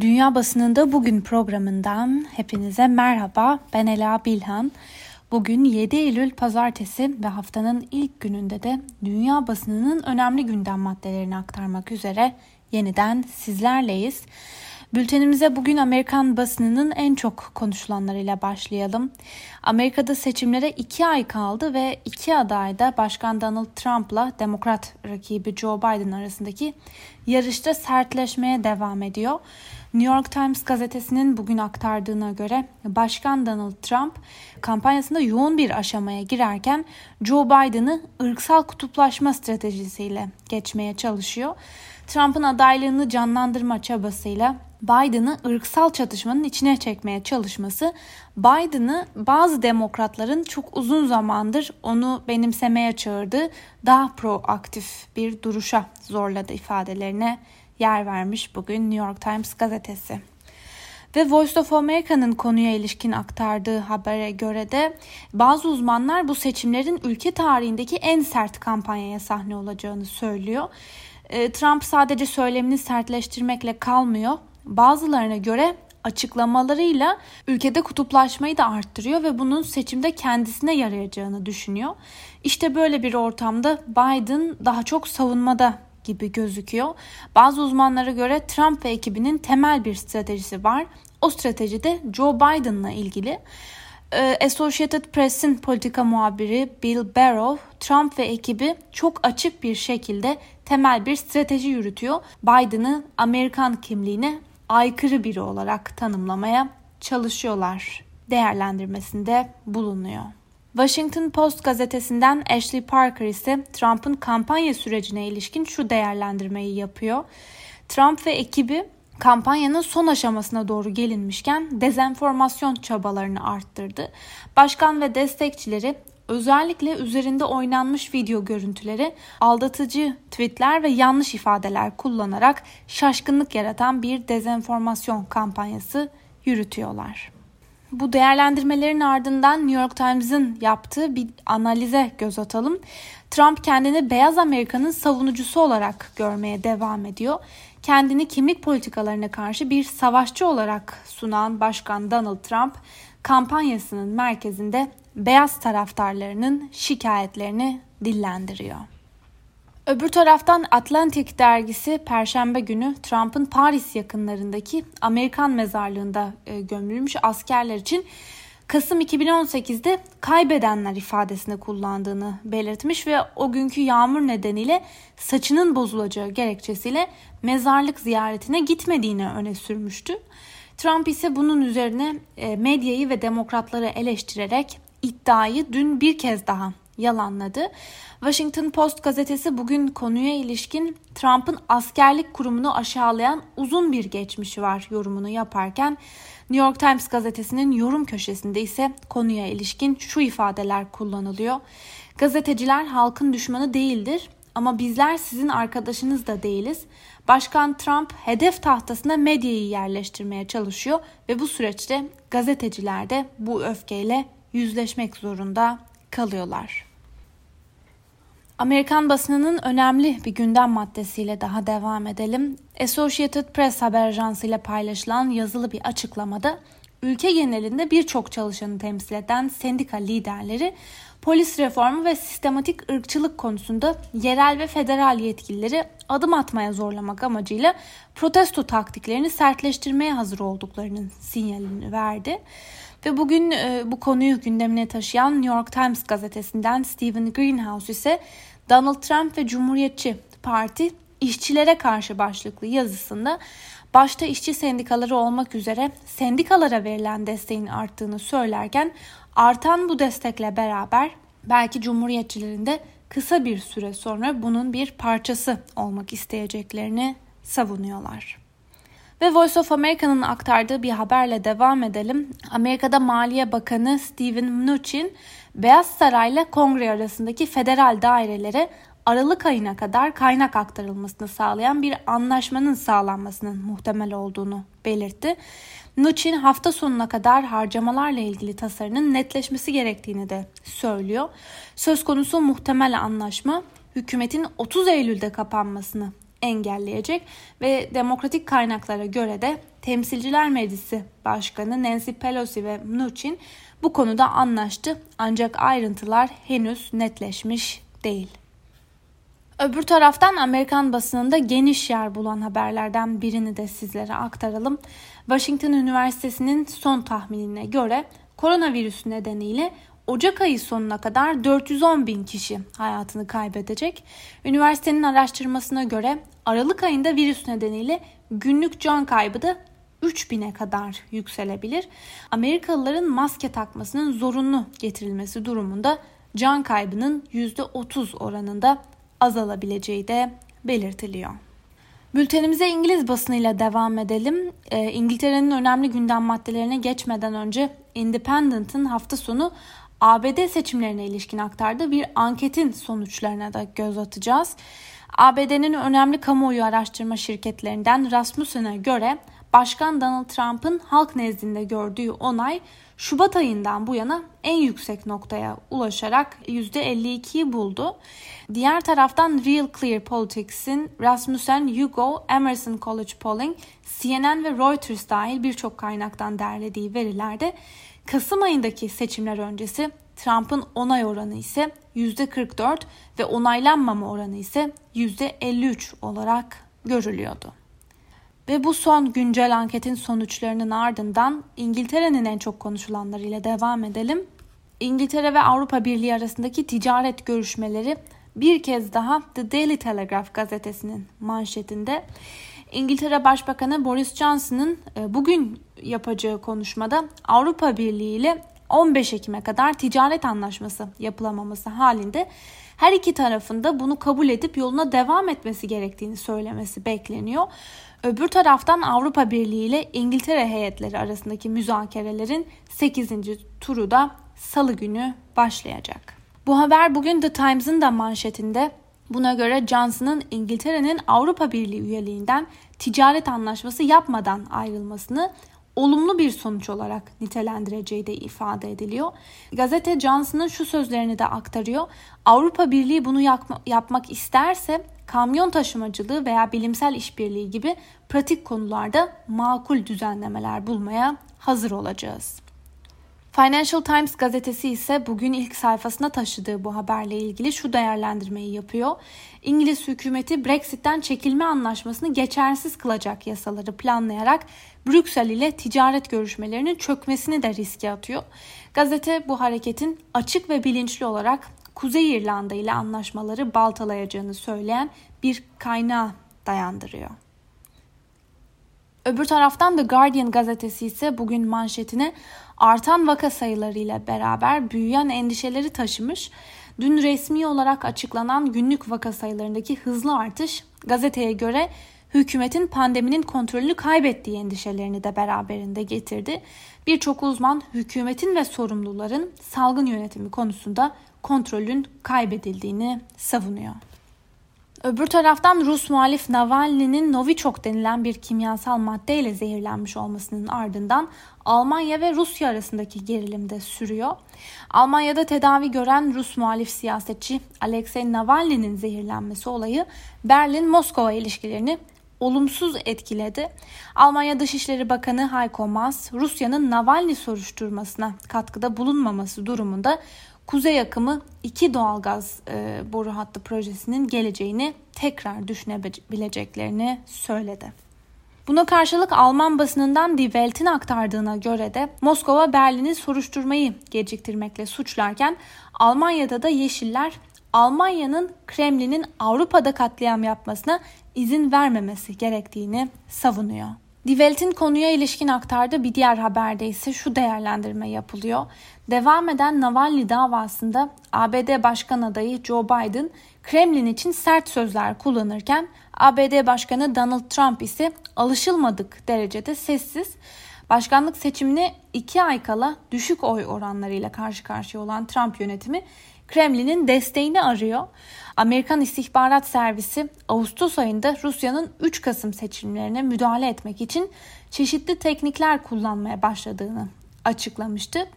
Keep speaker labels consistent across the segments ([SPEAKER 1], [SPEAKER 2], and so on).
[SPEAKER 1] Dünya Basınında Bugün programından hepinize merhaba. Ben Ela Bilhan. Bugün 7 Eylül Pazartesi ve haftanın ilk gününde de dünya basınının önemli gündem maddelerini aktarmak üzere yeniden sizlerleyiz. Bültenimize bugün Amerikan basınının en çok konuşulanlarıyla başlayalım. Amerika'da seçimlere iki ay kaldı ve iki aday da Başkan Donald Trump'la Demokrat rakibi Joe Biden arasındaki yarışta sertleşmeye devam ediyor. New York Times gazetesinin bugün aktardığına göre Başkan Donald Trump kampanyasında yoğun bir aşamaya girerken Joe Biden'ı ırksal kutuplaşma stratejisiyle geçmeye çalışıyor. Trump'ın adaylığını canlandırma çabasıyla Biden'ı ırksal çatışmanın içine çekmeye çalışması Biden'ı bazı demokratların çok uzun zamandır onu benimsemeye çağırdığı daha proaktif bir duruşa zorladı ifadelerine yer vermiş bugün New York Times gazetesi. Ve Voice of America'nın konuya ilişkin aktardığı habere göre de bazı uzmanlar bu seçimlerin ülke tarihindeki en sert kampanyaya sahne olacağını söylüyor. E, Trump sadece söylemini sertleştirmekle kalmıyor. Bazılarına göre açıklamalarıyla ülkede kutuplaşmayı da arttırıyor ve bunun seçimde kendisine yarayacağını düşünüyor. İşte böyle bir ortamda Biden daha çok savunmada gibi gözüküyor. Bazı uzmanlara göre Trump ve ekibinin temel bir stratejisi var. O strateji de Joe Biden'la ilgili. Ee, Associated Press'in politika muhabiri Bill Barrow, Trump ve ekibi çok açık bir şekilde temel bir strateji yürütüyor. Biden'ı Amerikan kimliğine aykırı biri olarak tanımlamaya çalışıyorlar değerlendirmesinde bulunuyor. Washington Post gazetesinden Ashley Parker ise Trump'ın kampanya sürecine ilişkin şu değerlendirmeyi yapıyor. Trump ve ekibi kampanyanın son aşamasına doğru gelinmişken dezenformasyon çabalarını arttırdı. Başkan ve destekçileri özellikle üzerinde oynanmış video görüntüleri, aldatıcı tweetler ve yanlış ifadeler kullanarak şaşkınlık yaratan bir dezenformasyon kampanyası yürütüyorlar. Bu değerlendirmelerin ardından New York Times'ın yaptığı bir analize göz atalım. Trump kendini beyaz Amerika'nın savunucusu olarak görmeye devam ediyor. Kendini kimlik politikalarına karşı bir savaşçı olarak sunan Başkan Donald Trump kampanyasının merkezinde beyaz taraftarlarının şikayetlerini dillendiriyor. Öbür taraftan Atlantic dergisi Perşembe günü Trump'ın Paris yakınlarındaki Amerikan mezarlığında e, gömülmüş askerler için Kasım 2018'de kaybedenler ifadesini kullandığını belirtmiş ve o günkü yağmur nedeniyle saçının bozulacağı gerekçesiyle mezarlık ziyaretine gitmediğini öne sürmüştü. Trump ise bunun üzerine e, medyayı ve demokratları eleştirerek iddiayı dün bir kez daha yalanladı. Washington Post gazetesi bugün konuya ilişkin Trump'ın askerlik kurumunu aşağılayan uzun bir geçmişi var yorumunu yaparken New York Times gazetesinin yorum köşesinde ise konuya ilişkin şu ifadeler kullanılıyor. Gazeteciler halkın düşmanı değildir ama bizler sizin arkadaşınız da değiliz. Başkan Trump hedef tahtasına medyayı yerleştirmeye çalışıyor ve bu süreçte gazeteciler de bu öfkeyle yüzleşmek zorunda kalıyorlar. Amerikan basınının önemli bir gündem maddesiyle daha devam edelim. Associated Press haber ajansı ile paylaşılan yazılı bir açıklamada ülke genelinde birçok çalışanı temsil eden sendika liderleri polis reformu ve sistematik ırkçılık konusunda yerel ve federal yetkilileri adım atmaya zorlamak amacıyla protesto taktiklerini sertleştirmeye hazır olduklarının sinyalini verdi. Ve bugün e, bu konuyu gündemine taşıyan New York Times gazetesinden Stephen Greenhouse ise Donald Trump ve Cumhuriyetçi Parti işçilere karşı başlıklı yazısında başta işçi sendikaları olmak üzere sendikalara verilen desteğin arttığını söylerken artan bu destekle beraber belki cumhuriyetçilerin de kısa bir süre sonra bunun bir parçası olmak isteyeceklerini savunuyorlar. Ve Voice of America'nın aktardığı bir haberle devam edelim. Amerika'da Maliye Bakanı Steven Mnuchin, Beyaz Saray ile Kongre arasındaki federal dairelere Aralık ayına kadar kaynak aktarılmasını sağlayan bir anlaşmanın sağlanmasının muhtemel olduğunu belirtti. Mnuchin hafta sonuna kadar harcamalarla ilgili tasarının netleşmesi gerektiğini de söylüyor. Söz konusu muhtemel anlaşma hükümetin 30 Eylül'de kapanmasını engelleyecek ve demokratik kaynaklara göre de Temsilciler Meclisi Başkanı Nancy Pelosi ve Mnuchin bu konuda anlaştı ancak ayrıntılar henüz netleşmiş değil. Öbür taraftan Amerikan basınında geniş yer bulan haberlerden birini de sizlere aktaralım. Washington Üniversitesi'nin son tahminine göre koronavirüs nedeniyle Ocak ayı sonuna kadar 410 bin kişi hayatını kaybedecek. Üniversitenin araştırmasına göre Aralık ayında virüs nedeniyle günlük can kaybı da 3000'e kadar yükselebilir. Amerikalıların maske takmasının zorunlu getirilmesi durumunda can kaybının %30 oranında azalabileceği de belirtiliyor. Bültenimize İngiliz basınıyla devam edelim. E, İngiltere'nin önemli gündem maddelerine geçmeden önce Independent'ın hafta sonu ABD seçimlerine ilişkin aktardığı bir anketin sonuçlarına da göz atacağız. ABD'nin önemli kamuoyu araştırma şirketlerinden Rasmussen'e göre Başkan Donald Trump'ın halk nezdinde gördüğü onay Şubat ayından bu yana en yüksek noktaya ulaşarak %52'yi buldu. Diğer taraftan Real Clear Politics'in Rasmussen, Hugo, Emerson College Polling, CNN ve Reuters dahil birçok kaynaktan derlediği verilerde Kasım ayındaki seçimler öncesi Trump'ın onay oranı ise %44 ve onaylanmama oranı ise %53 olarak görülüyordu. Ve bu son güncel anketin sonuçlarının ardından İngiltere'nin en çok konuşulanlarıyla devam edelim. İngiltere ve Avrupa Birliği arasındaki ticaret görüşmeleri bir kez daha The Daily Telegraph gazetesinin manşetinde İngiltere Başbakanı Boris Johnson'ın e, bugün yapacağı konuşmada Avrupa Birliği ile 15 Ekim'e kadar ticaret anlaşması yapılamaması halinde her iki tarafında bunu kabul edip yoluna devam etmesi gerektiğini söylemesi bekleniyor. Öbür taraftan Avrupa Birliği ile İngiltere heyetleri arasındaki müzakerelerin 8. turu da salı günü başlayacak. Bu haber bugün The Times'ın da manşetinde. Buna göre Johnson'ın İngiltere'nin Avrupa Birliği üyeliğinden ticaret anlaşması yapmadan ayrılmasını olumlu bir sonuç olarak nitelendireceği de ifade ediliyor. Gazete Johnson'ın şu sözlerini de aktarıyor. Avrupa Birliği bunu yapma, yapmak isterse kamyon taşımacılığı veya bilimsel işbirliği gibi pratik konularda makul düzenlemeler bulmaya hazır olacağız. Financial Times gazetesi ise bugün ilk sayfasına taşıdığı bu haberle ilgili şu değerlendirmeyi yapıyor. İngiliz hükümeti Brexit'ten çekilme anlaşmasını geçersiz kılacak yasaları planlayarak Brüksel ile ticaret görüşmelerinin çökmesini de riske atıyor. Gazete bu hareketin açık ve bilinçli olarak Kuzey İrlanda ile anlaşmaları baltalayacağını söyleyen bir kaynağı dayandırıyor. Öbür taraftan The Guardian gazetesi ise bugün manşetine artan vaka sayılarıyla beraber büyüyen endişeleri taşımış. Dün resmi olarak açıklanan günlük vaka sayılarındaki hızlı artış gazeteye göre hükümetin pandeminin kontrolünü kaybettiği endişelerini de beraberinde getirdi. Birçok uzman hükümetin ve sorumluların salgın yönetimi konusunda kontrolün kaybedildiğini savunuyor. Öbür taraftan Rus muhalif Navalny'nin Novichok denilen bir kimyasal maddeyle zehirlenmiş olmasının ardından Almanya ve Rusya arasındaki gerilim de sürüyor. Almanya'da tedavi gören Rus muhalif siyasetçi Alexei Navalny'nin zehirlenmesi olayı Berlin-Moskova ilişkilerini olumsuz etkiledi. Almanya Dışişleri Bakanı Heiko Maas, Rusya'nın Navalny soruşturmasına katkıda bulunmaması durumunda kuzey akımı iki doğalgaz e, boru hattı projesinin geleceğini tekrar düşünebileceklerini söyledi. Buna karşılık Alman basınından Die Welt'in aktardığına göre de Moskova Berlin'i soruşturmayı geciktirmekle suçlarken Almanya'da da Yeşiller Almanya'nın Kremlin'in Avrupa'da katliam yapmasına izin vermemesi gerektiğini savunuyor. Die konuya ilişkin aktardığı bir diğer haberde ise şu değerlendirme yapılıyor. Devam eden Navalny davasında ABD Başkan adayı Joe Biden Kremlin için sert sözler kullanırken ABD Başkanı Donald Trump ise alışılmadık derecede sessiz. Başkanlık seçimini iki ay kala düşük oy oranlarıyla karşı karşıya olan Trump yönetimi Kremlin'in desteğini arıyor. Amerikan İstihbarat Servisi Ağustos ayında Rusya'nın 3 Kasım seçimlerine müdahale etmek için çeşitli teknikler kullanmaya başladığını açıklamıştı.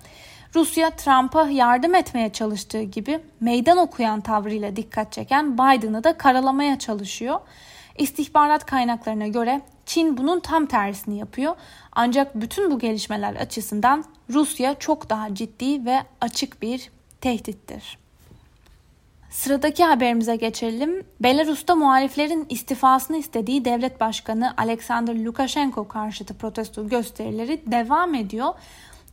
[SPEAKER 1] Rusya Trump'a yardım etmeye çalıştığı gibi meydan okuyan tavrıyla dikkat çeken Biden'ı da karalamaya çalışıyor. İstihbarat kaynaklarına göre Çin bunun tam tersini yapıyor. Ancak bütün bu gelişmeler açısından Rusya çok daha ciddi ve açık bir tehdittir. Sıradaki haberimize geçelim. Belarus'ta muhaliflerin istifasını istediği devlet başkanı Alexander Lukashenko karşıtı protesto gösterileri devam ediyor.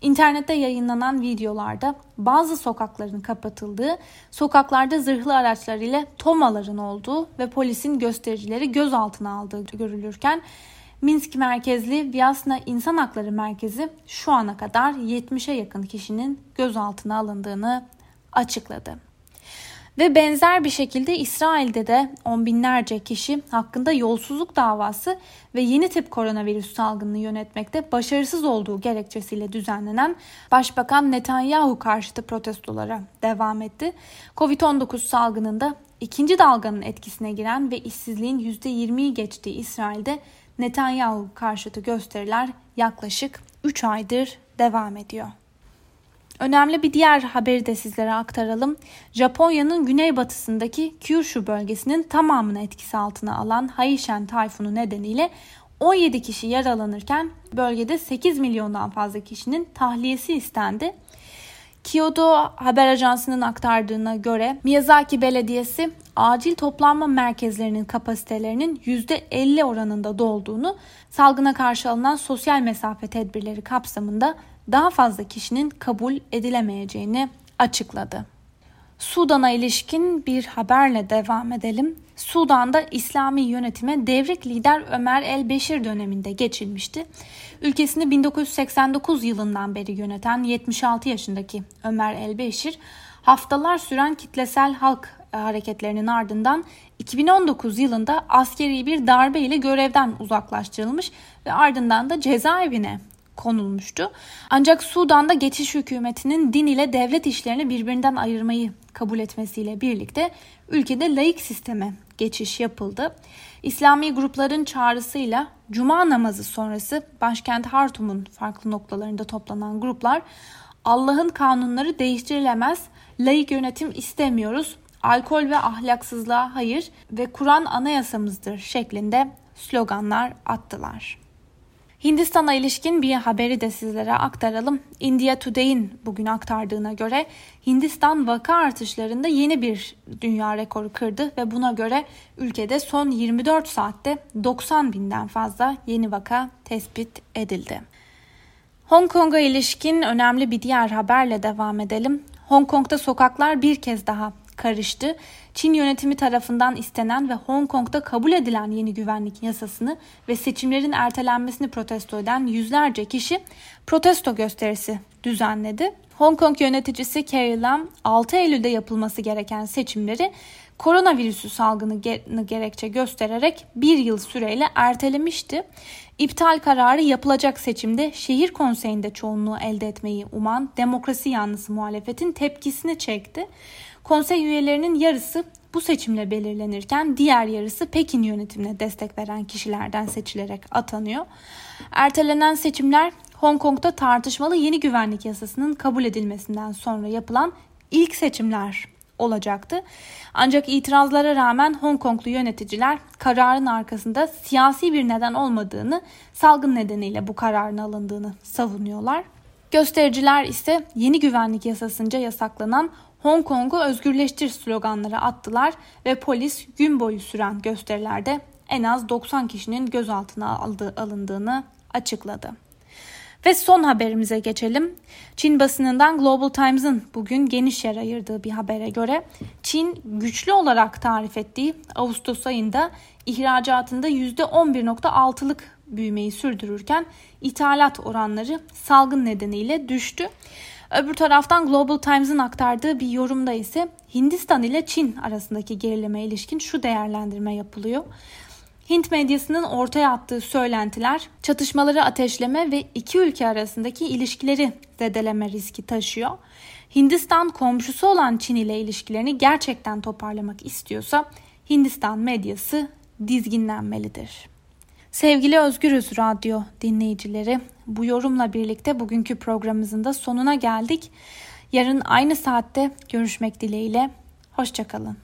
[SPEAKER 1] İnternette yayınlanan videolarda bazı sokakların kapatıldığı, sokaklarda zırhlı araçlar ile tomaların olduğu ve polisin göstericileri gözaltına aldığı görülürken Minsk merkezli Vyasna İnsan Hakları Merkezi şu ana kadar 70'e yakın kişinin gözaltına alındığını açıkladı. Ve benzer bir şekilde İsrail'de de on binlerce kişi hakkında yolsuzluk davası ve yeni tip koronavirüs salgınını yönetmekte başarısız olduğu gerekçesiyle düzenlenen Başbakan Netanyahu karşıtı protestolara devam etti. Covid-19 salgınında ikinci dalganın etkisine giren ve işsizliğin %20'yi geçtiği İsrail'de Netanyahu karşıtı gösteriler yaklaşık 3 aydır devam ediyor. Önemli bir diğer haberi de sizlere aktaralım. Japonya'nın güneybatısındaki Kyushu bölgesinin tamamını etkisi altına alan Haishen tayfunu nedeniyle 17 kişi yaralanırken bölgede 8 milyondan fazla kişinin tahliyesi istendi. Kyodo haber ajansının aktardığına göre Miyazaki Belediyesi acil toplanma merkezlerinin kapasitelerinin %50 oranında dolduğunu, salgına karşı alınan sosyal mesafe tedbirleri kapsamında daha fazla kişinin kabul edilemeyeceğini açıkladı. Sudan'a ilişkin bir haberle devam edelim. Sudan'da İslami yönetime devrik lider Ömer el-Beşir döneminde geçilmişti. Ülkesini 1989 yılından beri yöneten 76 yaşındaki Ömer el-Beşir haftalar süren kitlesel halk hareketlerinin ardından 2019 yılında askeri bir darbe ile görevden uzaklaştırılmış ve ardından da cezaevine konulmuştu. Ancak Sudan'da geçiş hükümetinin din ile devlet işlerini birbirinden ayırmayı kabul etmesiyle birlikte ülkede laik sisteme geçiş yapıldı. İslami grupların çağrısıyla cuma namazı sonrası başkent Hartum'un farklı noktalarında toplanan gruplar Allah'ın kanunları değiştirilemez, laik yönetim istemiyoruz, alkol ve ahlaksızlığa hayır ve Kur'an anayasamızdır şeklinde sloganlar attılar. Hindistan'a ilişkin bir haberi de sizlere aktaralım. India Today'in bugün aktardığına göre Hindistan vaka artışlarında yeni bir dünya rekoru kırdı ve buna göre ülkede son 24 saatte 90 binden fazla yeni vaka tespit edildi. Hong Kong'a ilişkin önemli bir diğer haberle devam edelim. Hong Kong'da sokaklar bir kez daha karıştı. Çin yönetimi tarafından istenen ve Hong Kong'da kabul edilen yeni güvenlik yasasını ve seçimlerin ertelenmesini protesto eden yüzlerce kişi protesto gösterisi düzenledi. Hong Kong yöneticisi Carrie Lam 6 Eylül'de yapılması gereken seçimleri koronavirüsü salgını gerekçe göstererek bir yıl süreyle ertelemişti. İptal kararı yapılacak seçimde şehir konseyinde çoğunluğu elde etmeyi uman demokrasi yanlısı muhalefetin tepkisini çekti. Konsey üyelerinin yarısı bu seçimle belirlenirken diğer yarısı Pekin yönetimine destek veren kişilerden seçilerek atanıyor. Ertelenen seçimler Hong Kong'da tartışmalı yeni güvenlik yasasının kabul edilmesinden sonra yapılan ilk seçimler olacaktı. Ancak itirazlara rağmen Hong Konglu yöneticiler kararın arkasında siyasi bir neden olmadığını, salgın nedeniyle bu kararın alındığını savunuyorlar. Göstericiler ise yeni güvenlik yasasınca yasaklanan Hong Kong'u özgürleştir sloganları attılar ve polis gün boyu süren gösterilerde en az 90 kişinin gözaltına alındığını açıkladı. Ve son haberimize geçelim. Çin basınından Global Times'ın bugün geniş yer ayırdığı bir habere göre Çin güçlü olarak tarif ettiği Ağustos ayında ihracatında %11.6'lık büyümeyi sürdürürken ithalat oranları salgın nedeniyle düştü. Öbür taraftan Global Times'ın aktardığı bir yorumda ise Hindistan ile Çin arasındaki gerilime ilişkin şu değerlendirme yapılıyor. Hint medyasının ortaya attığı söylentiler çatışmaları ateşleme ve iki ülke arasındaki ilişkileri zedeleme riski taşıyor. Hindistan komşusu olan Çin ile ilişkilerini gerçekten toparlamak istiyorsa Hindistan medyası dizginlenmelidir. Sevgili Özgürüz Radyo dinleyicileri, bu yorumla birlikte bugünkü programımızın da sonuna geldik. Yarın aynı saatte görüşmek dileğiyle. Hoşçakalın.